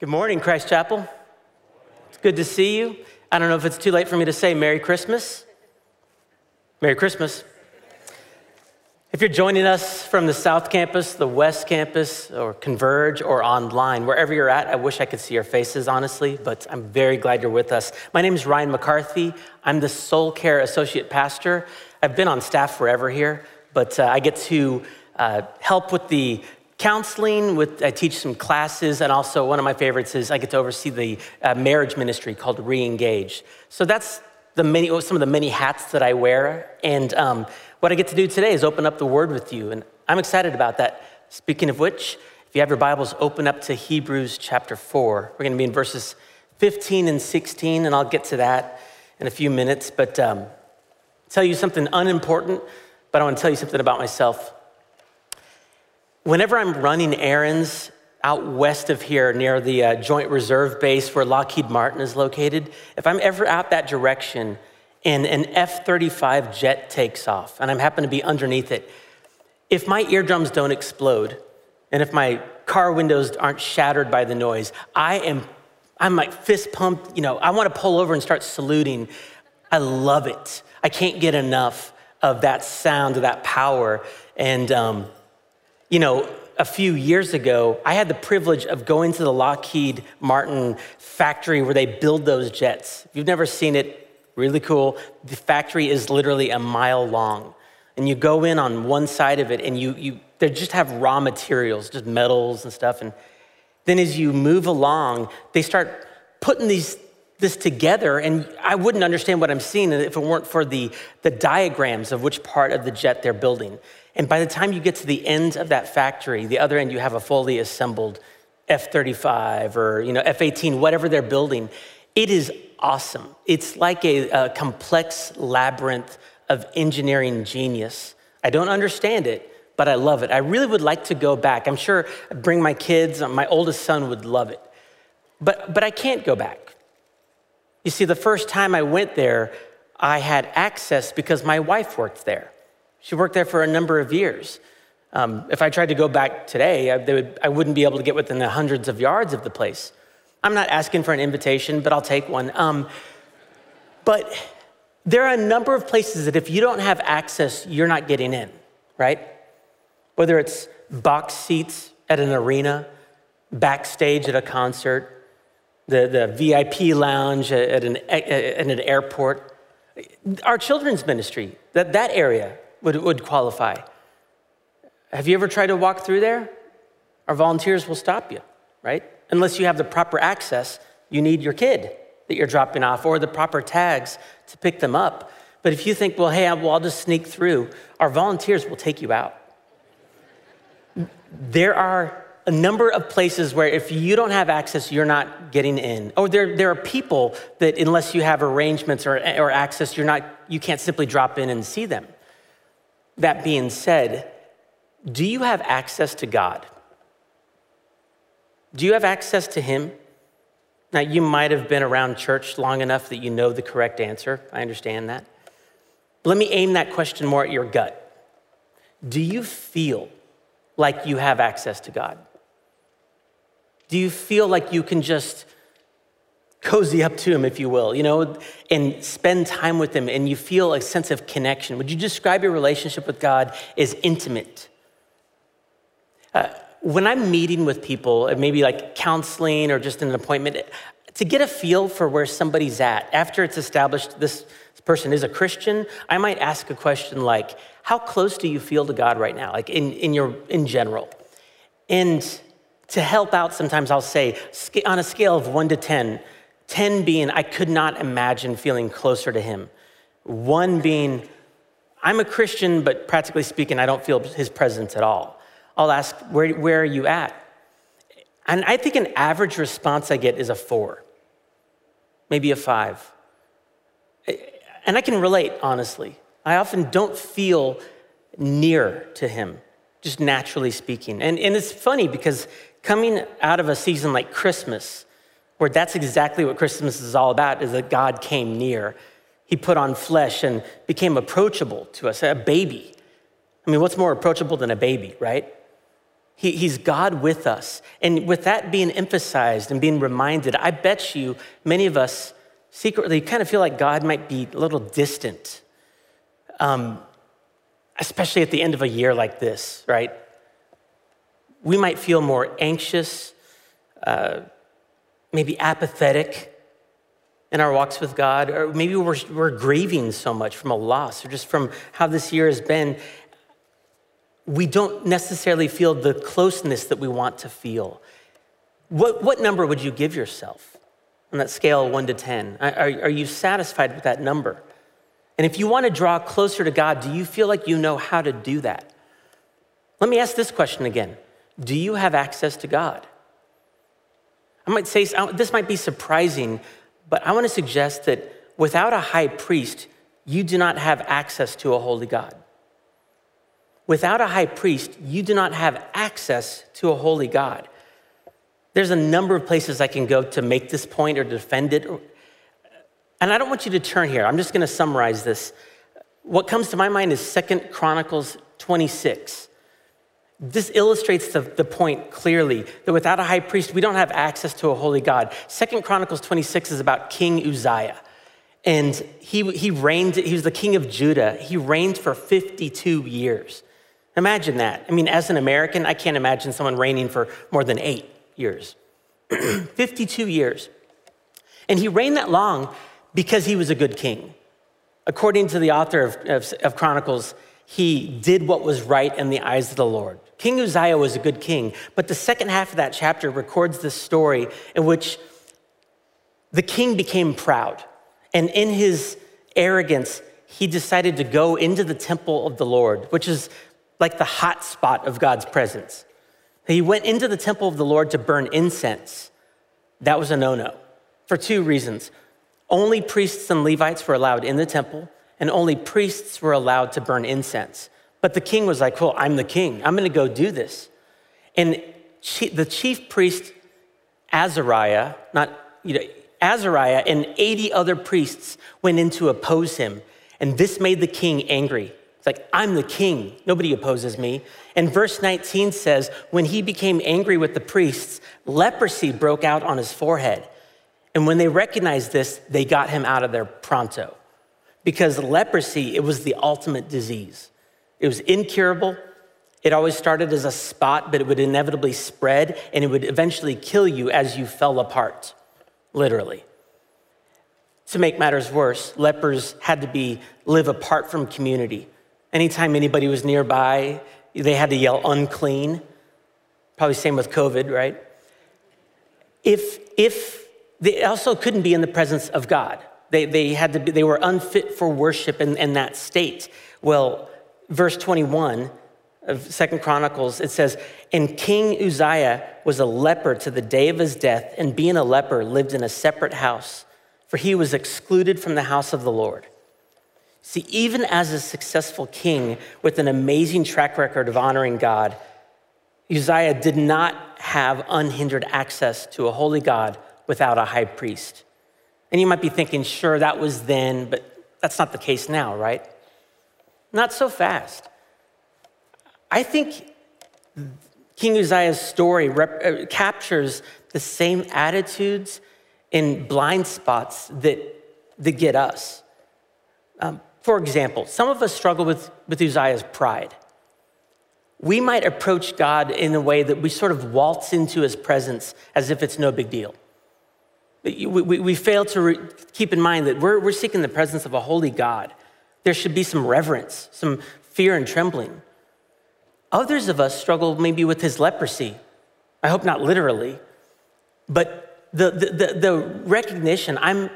Good morning, Christ Chapel. It's good to see you. I don't know if it's too late for me to say Merry Christmas. Merry Christmas. If you're joining us from the South Campus, the West Campus, or Converge, or online, wherever you're at, I wish I could see your faces, honestly, but I'm very glad you're with us. My name is Ryan McCarthy. I'm the Soul Care Associate Pastor. I've been on staff forever here, but uh, I get to uh, help with the counseling with i teach some classes and also one of my favorites is i get to oversee the uh, marriage ministry called reengage. So that's the many some of the many hats that i wear and um, what i get to do today is open up the word with you and i'm excited about that. Speaking of which if you have your bibles open up to hebrews chapter 4 we're going to be in verses 15 and 16 and i'll get to that in a few minutes but um, tell you something unimportant but i want to tell you something about myself Whenever I'm running errands out west of here near the uh, Joint Reserve Base where Lockheed Martin is located, if I'm ever out that direction and an F 35 jet takes off and I'm happen to be underneath it, if my eardrums don't explode and if my car windows aren't shattered by the noise, I am, I'm like fist pumped, you know, I want to pull over and start saluting. I love it. I can't get enough of that sound, of that power. And, um, you know, a few years ago, I had the privilege of going to the Lockheed Martin factory where they build those jets. If you've never seen it, really cool. The factory is literally a mile long. And you go in on one side of it and you, you they just have raw materials, just metals and stuff. And then as you move along, they start putting these this together, and I wouldn't understand what I'm seeing if it weren't for the, the diagrams of which part of the jet they're building. And by the time you get to the end of that factory, the other end, you have a fully assembled F 35 or you know, F 18, whatever they're building. It is awesome. It's like a, a complex labyrinth of engineering genius. I don't understand it, but I love it. I really would like to go back. I'm sure I'd bring my kids, my oldest son would love it. But, but I can't go back. You see, the first time I went there, I had access because my wife worked there. She worked there for a number of years. Um, if I tried to go back today, I, would, I, wouldn't be able to get within the hundreds of yards of the place. I'm not asking for an invitation, but I'll take one. Um, but there are a number of places that if you don't have access, you're not getting in, right? Whether it's box seats at an arena, backstage at a concert, the, the VIP lounge at an, at an airport, our children's ministry, that, that area, would, would qualify. Have you ever tried to walk through there? Our volunteers will stop you, right? Unless you have the proper access, you need your kid that you're dropping off or the proper tags to pick them up. But if you think, well, hey, well, I'll just sneak through, our volunteers will take you out. There are a number of places where if you don't have access, you're not getting in. Or there, there are people that, unless you have arrangements or, or access, you're not, you can't simply drop in and see them. That being said, do you have access to God? Do you have access to Him? Now, you might have been around church long enough that you know the correct answer. I understand that. But let me aim that question more at your gut. Do you feel like you have access to God? Do you feel like you can just cozy up to him, if you will, you know, and spend time with him and you feel a sense of connection. Would you describe your relationship with God as intimate? Uh, when I'm meeting with people, maybe like counseling or just an appointment, to get a feel for where somebody's at, after it's established this person is a Christian, I might ask a question like, How close do you feel to God right now? Like in, in, your, in general. And to help out, sometimes I'll say, on a scale of one to 10, 10 being, I could not imagine feeling closer to him. One being, I'm a Christian, but practically speaking, I don't feel his presence at all. I'll ask, where, where are you at? And I think an average response I get is a four, maybe a five. And I can relate, honestly. I often don't feel near to him, just naturally speaking. And, and it's funny because coming out of a season like Christmas, where that's exactly what Christmas is all about, is that God came near. He put on flesh and became approachable to us, a baby. I mean, what's more approachable than a baby, right? He, he's God with us. And with that being emphasized and being reminded, I bet you many of us secretly kind of feel like God might be a little distant, um, especially at the end of a year like this, right? We might feel more anxious, uh, maybe apathetic in our walks with God, or maybe we're, we're grieving so much from a loss or just from how this year has been. We don't necessarily feel the closeness that we want to feel. What, what number would you give yourself on that scale one to 10? Are, are you satisfied with that number? And if you want to draw closer to God, do you feel like you know how to do that? Let me ask this question again Do you have access to God? I might say this might be surprising but I want to suggest that without a high priest, you do not have access to a holy God. Without a high priest, you do not have access to a holy God. There's a number of places I can go to make this point or defend it. And I don't want you to turn here. I'm just going to summarize this. What comes to my mind is Second Chronicles 26. This illustrates the, the point clearly that without a high priest, we don't have access to a holy God. Second Chronicles 26 is about King Uzziah. And he, he reigned, he was the king of Judah. He reigned for 52 years. Imagine that. I mean, as an American, I can't imagine someone reigning for more than eight years. 52 years. And he reigned that long because he was a good king. According to the author of, of, of Chronicles, he did what was right in the eyes of the Lord. King Uzziah was a good king, but the second half of that chapter records this story in which the king became proud. And in his arrogance, he decided to go into the temple of the Lord, which is like the hot spot of God's presence. He went into the temple of the Lord to burn incense. That was a no no for two reasons. Only priests and Levites were allowed in the temple, and only priests were allowed to burn incense. But the king was like, Well, I'm the king. I'm going to go do this. And the chief priest, Azariah, not, you know, Azariah and 80 other priests went in to oppose him. And this made the king angry. It's like, I'm the king. Nobody opposes me. And verse 19 says, When he became angry with the priests, leprosy broke out on his forehead. And when they recognized this, they got him out of there pronto. Because leprosy, it was the ultimate disease. It was incurable. It always started as a spot, but it would inevitably spread and it would eventually kill you as you fell apart, literally. To make matters worse, lepers had to be live apart from community. Anytime anybody was nearby, they had to yell unclean. Probably same with COVID, right? If if they also couldn't be in the presence of God. They, they had to be, they were unfit for worship in, in that state. Well, verse 21 of Second Chronicles, it says, And King Uzziah was a leper to the day of his death, and being a leper, lived in a separate house, for he was excluded from the house of the Lord. See, even as a successful king with an amazing track record of honoring God, Uzziah did not have unhindered access to a holy God without a high priest. And you might be thinking, sure, that was then, but that's not the case now, right? Not so fast. I think King Uzziah's story rep- uh, captures the same attitudes and blind spots that, that get us. Um, for example, some of us struggle with, with Uzziah's pride. We might approach God in a way that we sort of waltz into his presence as if it's no big deal. We, we, we fail to re- keep in mind that we're, we're seeking the presence of a holy God there should be some reverence, some fear and trembling. Others of us struggle maybe with his leprosy. I hope not literally, but the, the, the, the recognition I'm,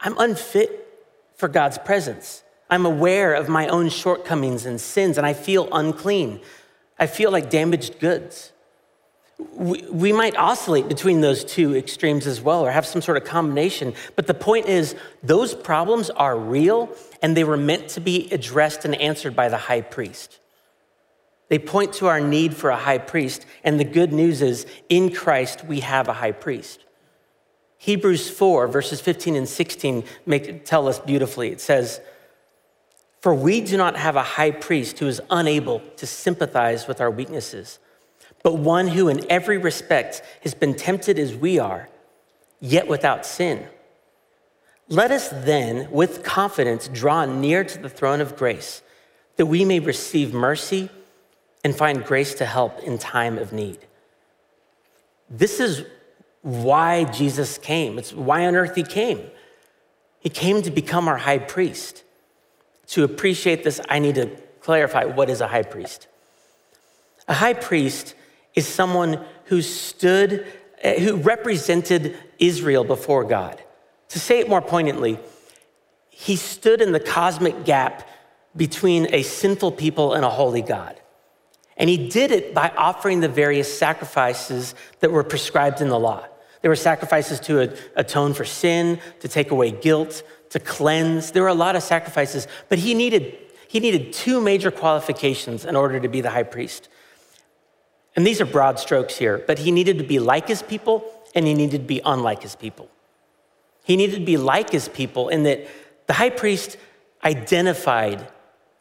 I'm unfit for God's presence. I'm aware of my own shortcomings and sins, and I feel unclean. I feel like damaged goods we, we might oscillate between those two extremes as well or have some sort of combination. But the point is, those problems are real and they were meant to be addressed and answered by the high priest. They point to our need for a high priest, and the good news is in Christ we have a high priest. Hebrews 4, verses 15 and 16 make, tell us beautifully. It says, For we do not have a high priest who is unable to sympathize with our weaknesses but one who in every respect has been tempted as we are, yet without sin. Let us then, with confidence, draw near to the throne of grace, that we may receive mercy and find grace to help in time of need. This is why Jesus came. It's why on earth he came. He came to become our high priest. To appreciate this, I need to clarify what is a high priest. A high priest is someone who stood, eh, who represented Israel before God. To say it more poignantly, he stood in the cosmic gap between a sinful people and a holy God. And he did it by offering the various sacrifices that were prescribed in the law. There were sacrifices to atone for sin, to take away guilt, to cleanse. There were a lot of sacrifices, but he needed, he needed two major qualifications in order to be the high priest. And these are broad strokes here, but he needed to be like his people and he needed to be unlike his people. He needed to be like his people in that the high priest identified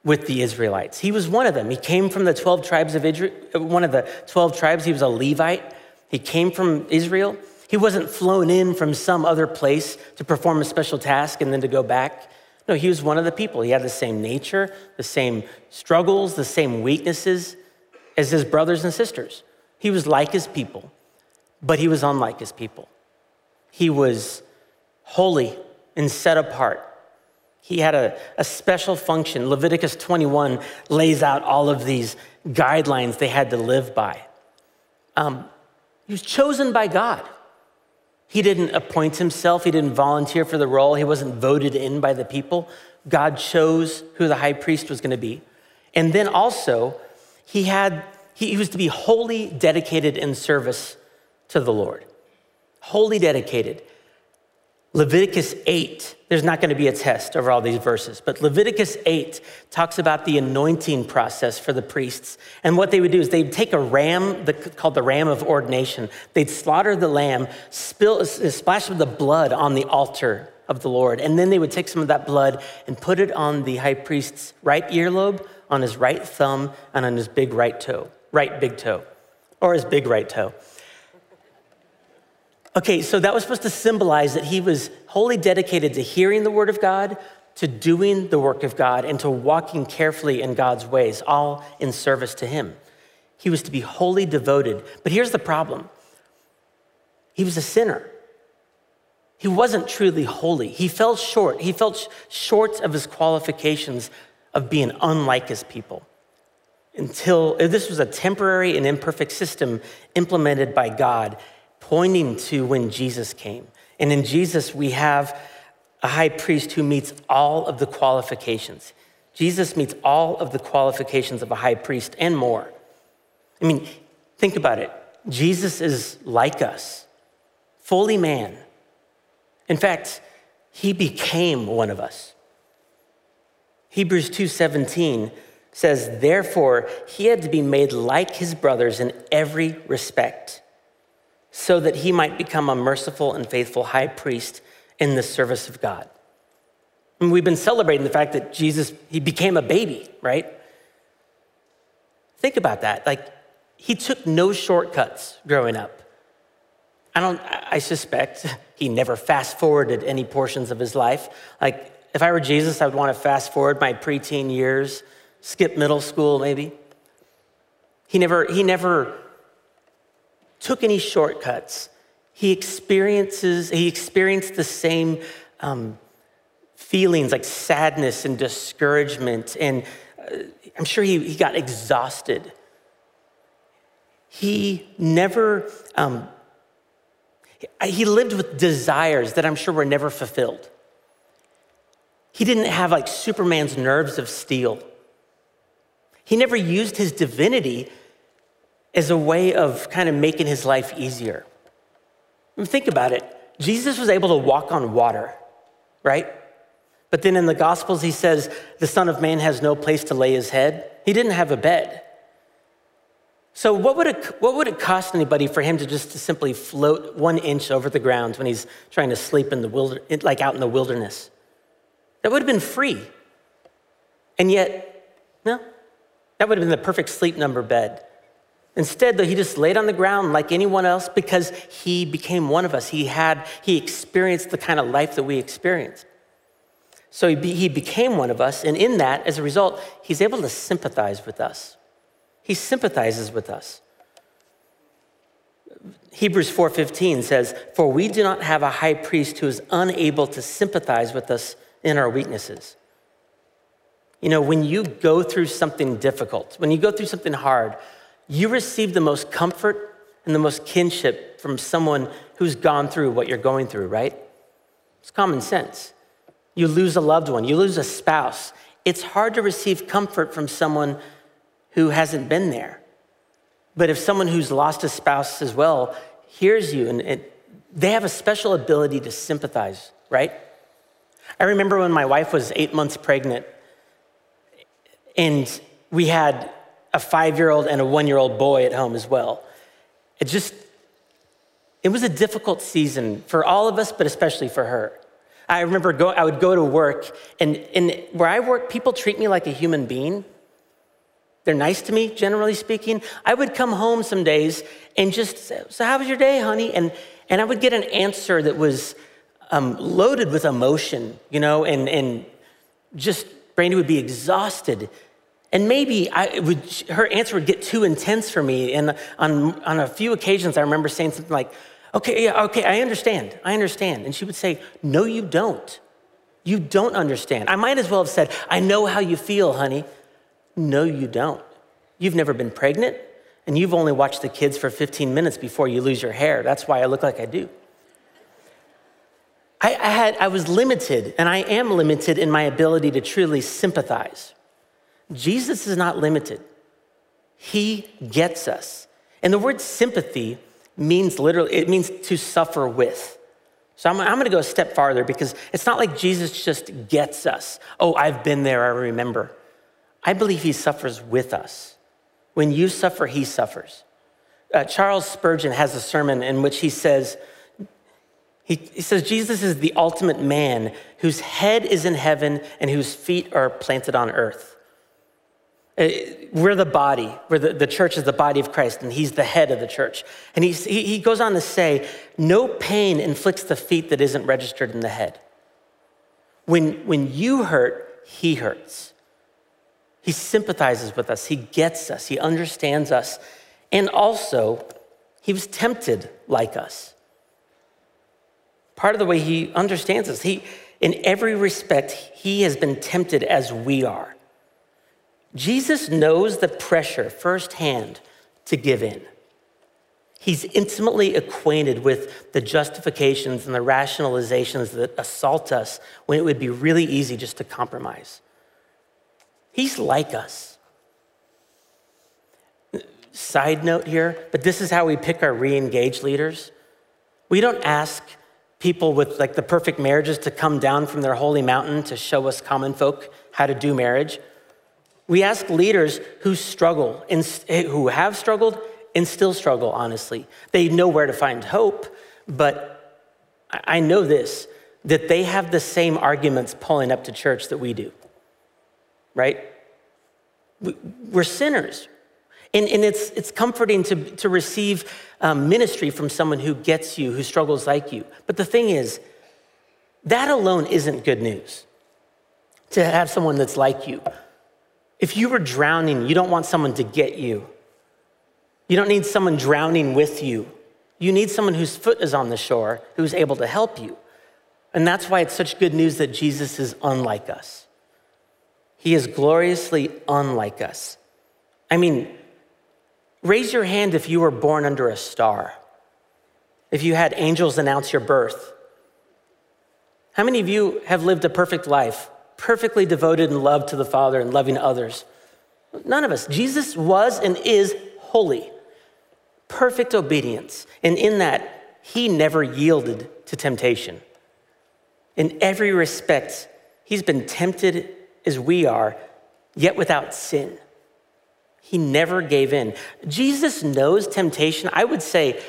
with the Israelites. He was one of them. He came from the 12 tribes of Israel, uh, one of the 12 tribes. He was a Levite. He came from Israel. He wasn't flown in from some other place to perform a special task and then to go back. No, he was one of the people. He had the same nature, the same struggles, the same weaknesses as his brothers and sisters. He was like his people, but he was unlike his people. He was holy and set apart. He had a, a special function. Leviticus 21 lays out all of these guidelines they had to live by. Um, he was chosen by God. He didn't appoint himself, he didn't volunteer for the role, he wasn't voted in by the people. God chose who the high priest was going to be. And then also, he had he was to be wholly dedicated in service to the Lord. Wholly dedicated. Leviticus 8, there's not going to be a test over all these verses, but Leviticus 8 talks about the anointing process for the priests. And what they would do is they'd take a ram the, called the ram of ordination. They'd slaughter the lamb, spill, splash the blood on the altar of the Lord. And then they would take some of that blood and put it on the high priest's right earlobe, on his right thumb, and on his big right toe, right big toe, or his big right toe. Okay, so that was supposed to symbolize that he was wholly dedicated to hearing the word of God, to doing the work of God, and to walking carefully in God's ways, all in service to him. He was to be wholly devoted. But here's the problem he was a sinner. He wasn't truly holy. He fell short. He fell short of his qualifications of being unlike his people. Until uh, this was a temporary and imperfect system implemented by God pointing to when Jesus came. And in Jesus, we have a high priest who meets all of the qualifications. Jesus meets all of the qualifications of a high priest and more. I mean, think about it. Jesus is like us, fully man. In fact, he became one of us. Hebrews 2:17 says, "Therefore, he had to be made like his brothers in every respect." so that he might become a merciful and faithful high priest in the service of God. And we've been celebrating the fact that Jesus, he became a baby, right? Think about that. Like, he took no shortcuts growing up. I don't, I suspect he never fast forwarded any portions of his life. Like, if I were Jesus, I would want to fast forward my preteen years, skip middle school maybe. He never, he never took any shortcuts. He experiences, he experienced the same um, feelings like sadness and discouragement. And uh, I'm sure he, he got exhausted. He never, um, he lived with desires that I'm sure were never fulfilled. He didn't have like Superman's nerves of steel. He never used his divinity as a way of kind of making his life easier. I mean, think about it. Jesus was able to walk on water, right? But then in the Gospels, he says, the Son of Man has no place to lay his head. He didn't have a bed. So, what would, it, what would it cost anybody for him to just to simply float one inch over the ground when he's trying to sleep in the wilder, like out in the wilderness? That would have been free. And yet, no, that would have been the perfect sleep number bed. Instead, though, he just laid on the ground like anyone else because he became one of us. He had, he experienced the kind of life that we experienced. So he, be, he became one of us, and in that, as a result, he's able to sympathize with us. He sympathizes with us. Hebrews 4:15 says, "For we do not have a high priest who is unable to sympathize with us in our weaknesses." You know, when you go through something difficult, when you go through something hard, you receive the most comfort and the most kinship from someone who's gone through what you're going through, right? It's common sense. You lose a loved one, you lose a spouse. It's hard to receive comfort from someone who hasn't been there. But if someone who's lost a spouse as well hears you, and it, they have a special ability to sympathize, right? I remember when my wife was eight months pregnant, and we had a five year old and a one year old boy at home as well. It just, it was a difficult season for all of us, but especially for her. I remember go, I would go to work, and, and where I work, people treat me like a human being. They're nice to me, generally speaking. I would come home some days and just So, how was your day, honey? And, and I would get an answer that was um, loaded with emotion, you know, and, and just Brandy would be exhausted and maybe I would, her answer would get too intense for me. And on, on a few occasions, I remember saying something like, okay, yeah, okay, I understand, I understand. And she would say, no, you don't. You don't understand. I might as well have said, I know how you feel, honey. No, you don't. You've never been pregnant, and you've only watched the kids for 15 minutes before you lose your hair. That's why I look like I do. I, I had, I was limited, and I am limited in my ability to truly sympathize Jesus is not limited. He gets us. And the word sympathy means literally, it means to suffer with. So I'm, I'm going to go a step farther because it's not like Jesus just gets us. Oh, I've been there, I remember. I believe he suffers with us. When you suffer, he suffers. Uh, Charles Spurgeon has a sermon in which he says, he, he says, Jesus is the ultimate man whose head is in heaven and whose feet are planted on earth. Uh, we're the body, we're the, the church is the body of Christ, and he's the head of the church. And he, he goes on to say, No pain inflicts the feet that isn't registered in the head. When, when you hurt, he hurts. He sympathizes with us, he gets us, he understands us. And also, he was tempted like us. Part of the way he understands us, he, in every respect, he has been tempted as we are. Jesus knows the pressure firsthand to give in. He's intimately acquainted with the justifications and the rationalizations that assault us when it would be really easy just to compromise. He's like us. Side note here, but this is how we pick our re engaged leaders. We don't ask people with like the perfect marriages to come down from their holy mountain to show us common folk how to do marriage. We ask leaders who struggle, and eh, who have struggled and still struggle, honestly. They know where to find hope, but I know this that they have the same arguments pulling up to church that we do, right? We're sinners. And, and it's, it's comforting to, to receive um, ministry from someone who gets you, who struggles like you. But the thing is, that alone isn't good news to have someone that's like you. If you were drowning, you don't want someone to get you. You don't need someone drowning with you. You need someone whose foot is on the shore who's able to help you. And that's why it's such good news that Jesus is unlike us. He is gloriously unlike us. I mean, raise your hand if you were born under a star, if you had angels announce your birth. How many of you have lived a perfect life? perfectly devoted and loved to the Father and loving others. None of us. Jesus was and is holy, perfect obedience. And in that, he never yielded to temptation. In every respect, he's been tempted as we are, yet without sin. He never gave in. Jesus knows temptation, I would say,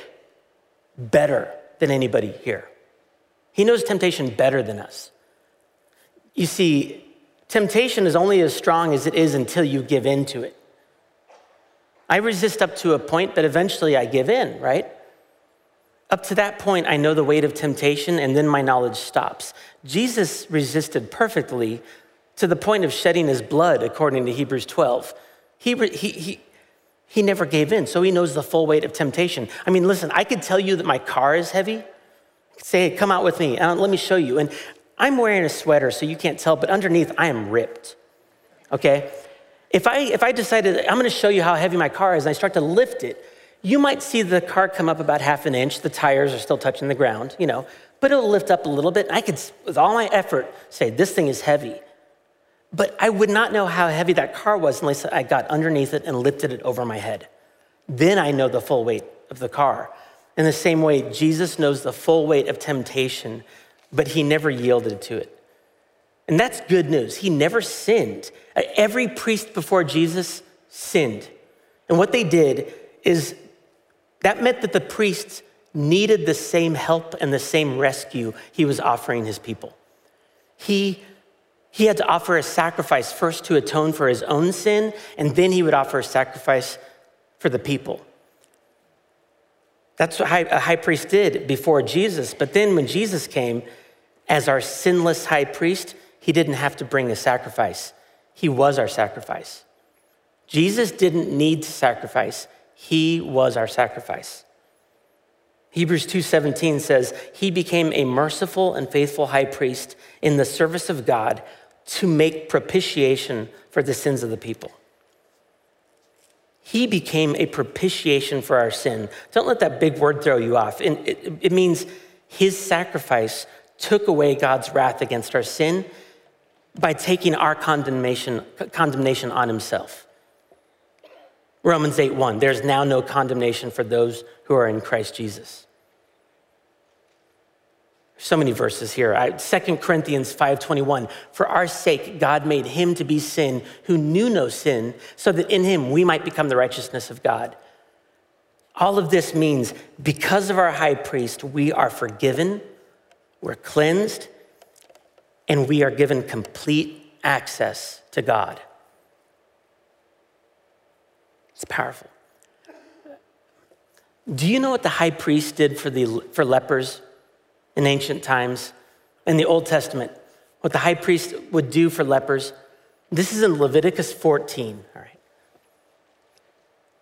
better than anybody here. He knows temptation better than us. You see, temptation is only as strong as it is until you give in to it. I resist up to a point, but eventually I give in, right? Up to that point, I know the weight of temptation, and then my knowledge stops. Jesus resisted perfectly to the point of shedding his blood, according to Hebrews 12. He, he, he, he never gave in, so he knows the full weight of temptation. I mean, listen, I could tell you that my car is heavy. Say, hey, come out with me, and let me show you. And I'm wearing a sweater, so you can't tell, but underneath, I am ripped. Okay? If I, if I decided, I'm gonna show you how heavy my car is, and I start to lift it, you might see the car come up about half an inch. The tires are still touching the ground, you know, but it'll lift up a little bit. I could, with all my effort, say, this thing is heavy. But I would not know how heavy that car was unless I got underneath it and lifted it over my head. Then I know the full weight of the car. In the same way, Jesus knows the full weight of temptation, but he never yielded to it. And that's good news. He never sinned. Every priest before Jesus sinned. And what they did is that meant that the priests needed the same help and the same rescue he was offering his people. He, he had to offer a sacrifice first to atone for his own sin, and then he would offer a sacrifice for the people. That's what a high priest did before Jesus. But then when Jesus came as our sinless high priest, he didn't have to bring a sacrifice. He was our sacrifice. Jesus didn't need to sacrifice. He was our sacrifice. Hebrews 2:17 says, "He became a merciful and faithful high priest in the service of God to make propitiation for the sins of the people." He became a propitiation for our sin. Don't let that big word throw you off. It, means his sacrifice took away God's wrath against our sin by taking our condemnation, condemnation on himself. Romans 8 1, there's now no condemnation for those who are in Christ Jesus. So many verses here. I, 2 Corinthians 5:21, for our sake God made him to be sin who knew no sin, so that in him we might become the righteousness of God. All of this means because of our high priest, we are forgiven, we're cleansed, and we are given complete access to God. It's powerful. Do you know what the high priest did for, the, for lepers in ancient times? In the Old Testament, what the high priest would do for lepers? This is in Leviticus 14, all right.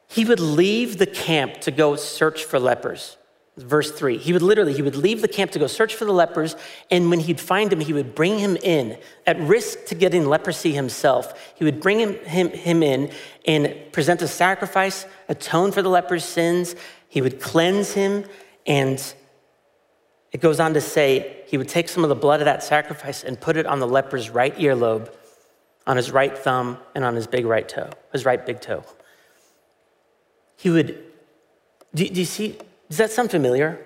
He would leave the camp to go search for lepers. Verse three, he would literally, he would leave the camp to go search for the lepers, and when he'd find him, he would bring him in at risk to getting leprosy himself. He would bring him, him, him in and present a sacrifice, atone for the leper's sins. He would cleanse him, and it goes on to say he would take some of the blood of that sacrifice and put it on the leper's right earlobe, on his right thumb, and on his big right toe, his right big toe. He would, do, do you see? Does that sound familiar?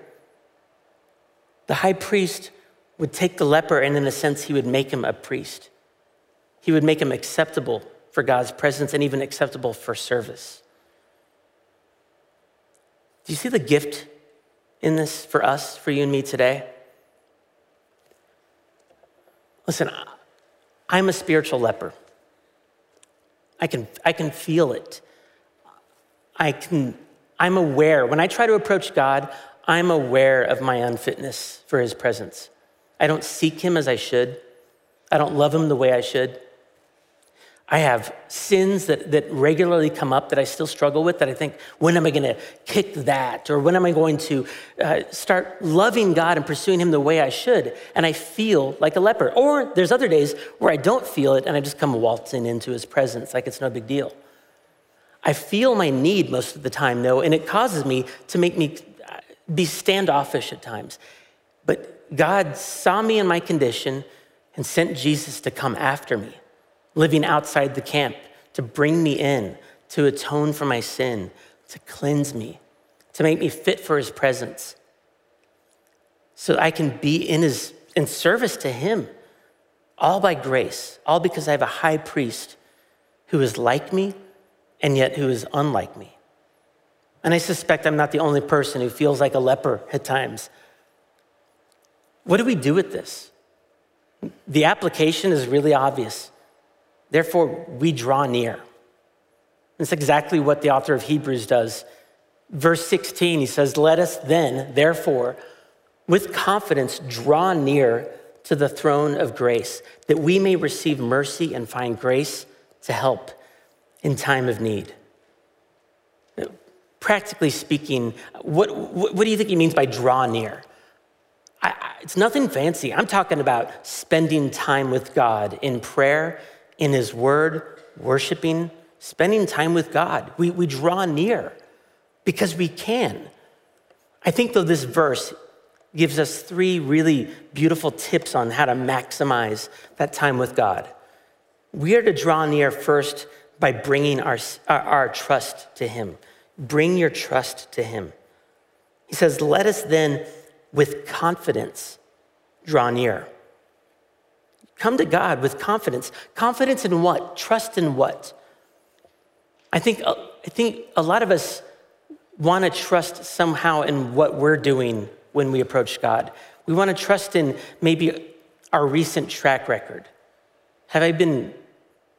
The high priest would take the leper, and in a sense, he would make him a priest. He would make him acceptable for God's presence and even acceptable for service. Do you see the gift in this for us, for you and me today? Listen, I'm a spiritual leper. I can, I can feel it. I can I'm aware, when I try to approach God, I'm aware of my unfitness for his presence. I don't seek him as I should. I don't love him the way I should. I have sins that, that regularly come up that I still struggle with that I think, when am I going to kick that? Or when am I going to uh, start loving God and pursuing Him the way I should? And I feel like a leper. Or there's other days where I don't feel it and I just come waltzing into His presence like it's no big deal. I feel my need most of the time, though, and it causes me to make me uh, be standoffish at times. But God saw me in my condition and sent Jesus to come after me, living outside the camp, to bring me in, to atone for my sin, to cleanse me, to make me fit for his presence, so I can be in his in service to him, all by grace, all because I have a high priest who is like me and yet who is unlike me. And I suspect I'm not the only person who feels like a leper at times. What do we do with this? The application is really obvious. Therefore, we draw near. That's exactly what the author of Hebrews does. Verse 16, he says, Let us then, therefore, with confidence draw near to the throne of grace, that we may receive mercy and find grace to help in time of need. Practically speaking, what, what, what do you think he means by draw near? I, I, it's nothing fancy. I'm talking about spending time with God in prayer, in his word, worshiping, spending time with God. We, we draw near because we can. I think, though, this verse gives us three really beautiful tips on how to maximize that time with God. We are to draw near first by bringing our, our, our trust to Him. Bring your trust to Him. He says, Let us then with confidence draw near. Come to God with confidence. Confidence in what? Trust in what? I think, I think a lot of us want to trust somehow in what we're doing when we approach God. We want to trust in maybe our recent track record. Have I been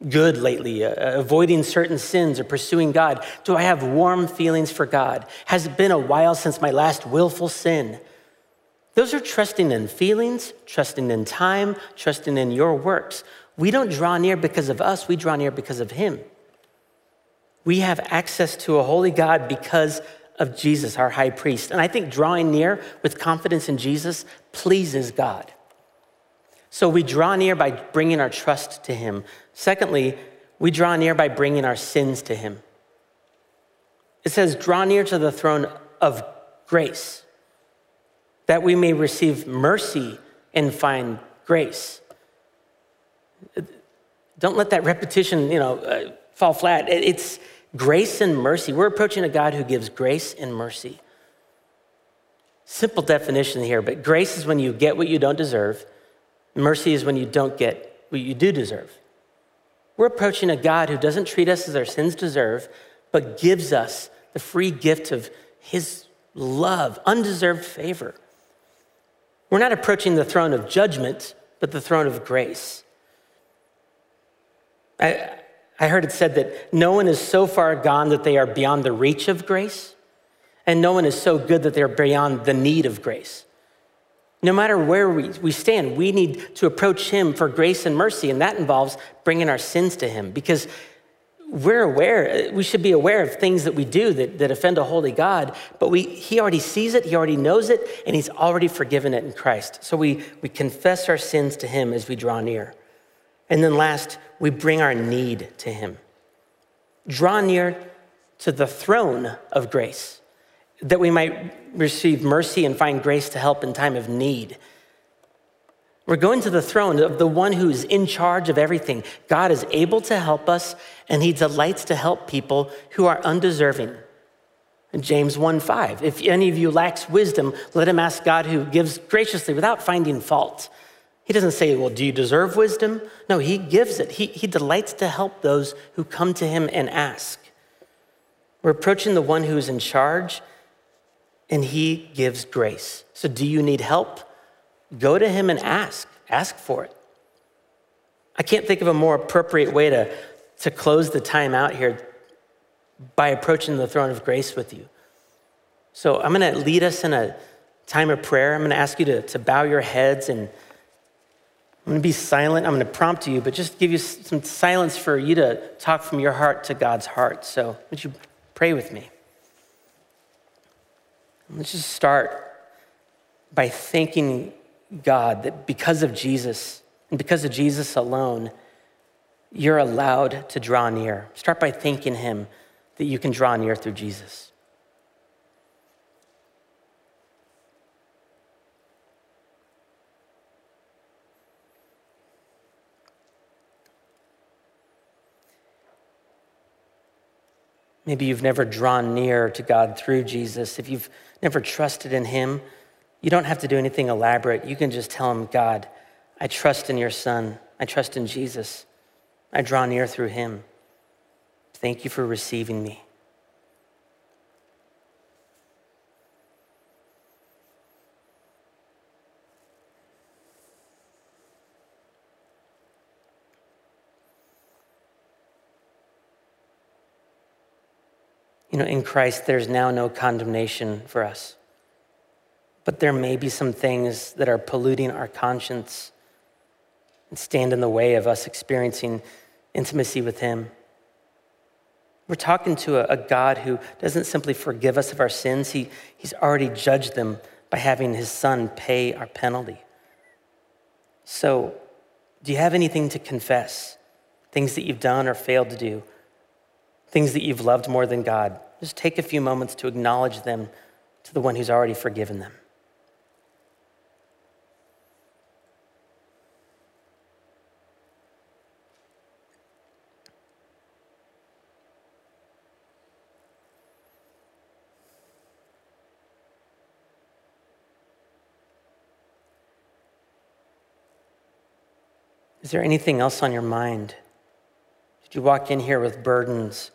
good lately, uh, avoiding certain sins or pursuing God? Do I have warm feelings for God? Has it been a while since my last willful sin? Those are trusting in feelings, trusting in time, trusting in your works. We don't draw near because of us, we draw near because of Him. We have access to a holy God because of Jesus, our high priest. And I think drawing near with confidence in Jesus pleases God. So we draw near by bringing our trust to Him. Secondly, we draw near by bringing our sins to Him. It says, draw near to the throne of grace, that we may receive mercy and find grace. Don't let that repetition, you know, uh, fall flat. It's, Grace and mercy. We're approaching a God who gives grace and mercy. Simple definition here, but grace is when you get what you don't deserve, mercy is when you don't get what you do deserve. We're approaching a God who doesn't treat us as our sins deserve, but gives us the free gift of his love, undeserved favor. We're not approaching the throne of judgment, but the throne of grace. I, I heard it said that no one is so far gone that they are beyond the reach of grace, and no one is so good that they're beyond the need of grace. No matter where we, we stand, we need to approach Him for grace and mercy, and that involves bringing our sins to Him because we're aware, we should be aware of things that we do that, that offend a holy God, but we, He already sees it, He already knows it, and He's already forgiven it in Christ. So we, we confess our sins to Him as we draw near. And then last, we bring our need to Him. Draw near to the throne of grace that we might receive mercy and find grace to help in time of need. We're going to the throne of the one who's in charge of everything. God is able to help us, and He delights to help people who are undeserving. In James 1 5, if any of you lacks wisdom, let him ask God who gives graciously without finding fault. He doesn't say, Well, do you deserve wisdom? No, he gives it. He, he delights to help those who come to him and ask. We're approaching the one who is in charge, and he gives grace. So, do you need help? Go to him and ask. Ask for it. I can't think of a more appropriate way to, to close the time out here by approaching the throne of grace with you. So, I'm going to lead us in a time of prayer. I'm going to ask you to, to bow your heads and I'm going to be silent. I'm going to prompt you, but just give you some silence for you to talk from your heart to God's heart. So, would you pray with me? Let's just start by thanking God that because of Jesus and because of Jesus alone, you're allowed to draw near. Start by thanking Him that you can draw near through Jesus. Maybe you've never drawn near to God through Jesus. If you've never trusted in Him, you don't have to do anything elaborate. You can just tell Him, God, I trust in your Son. I trust in Jesus. I draw near through Him. Thank you for receiving me. you know, in Christ, there's now no condemnation for us. But there may be some things that are polluting our conscience and stand in the way of us experiencing intimacy with Him. We're talking to a, a, God who doesn't simply forgive us of our sins, he, He's already judged them by having His Son pay our penalty. So, do you have anything to confess? Things that you've done or failed to do? Things that you've loved more than God? Just take a few moments to acknowledge them to the one who's already forgiven them. Is there anything else on your mind? Did you walk in here with burdens,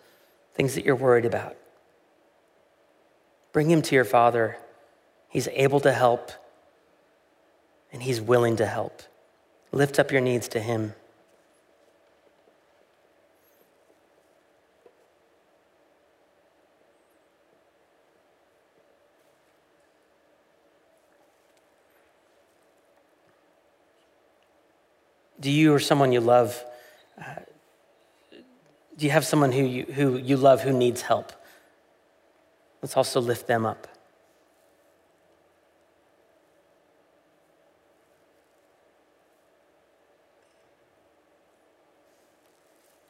things that you're worried about? Bring him to your Father. He's able to help, and he's willing to help. Lift up your needs to him. Do you or someone you love, uh, do you have someone who you, who you love who needs help? Let's also lift them up.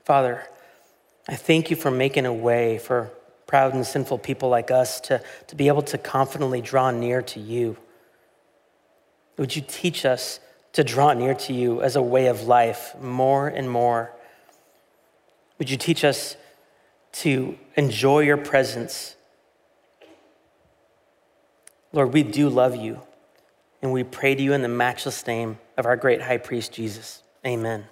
Father, I thank you for making a way for proud and sinful people like us to, to be able to confidently draw near to you. Would you teach us to draw near to you as a way of life more and more. Would you teach us to enjoy your presence? Lord, we do love you, and we pray to you in the matchless name of our great high priest, Jesus. Amen.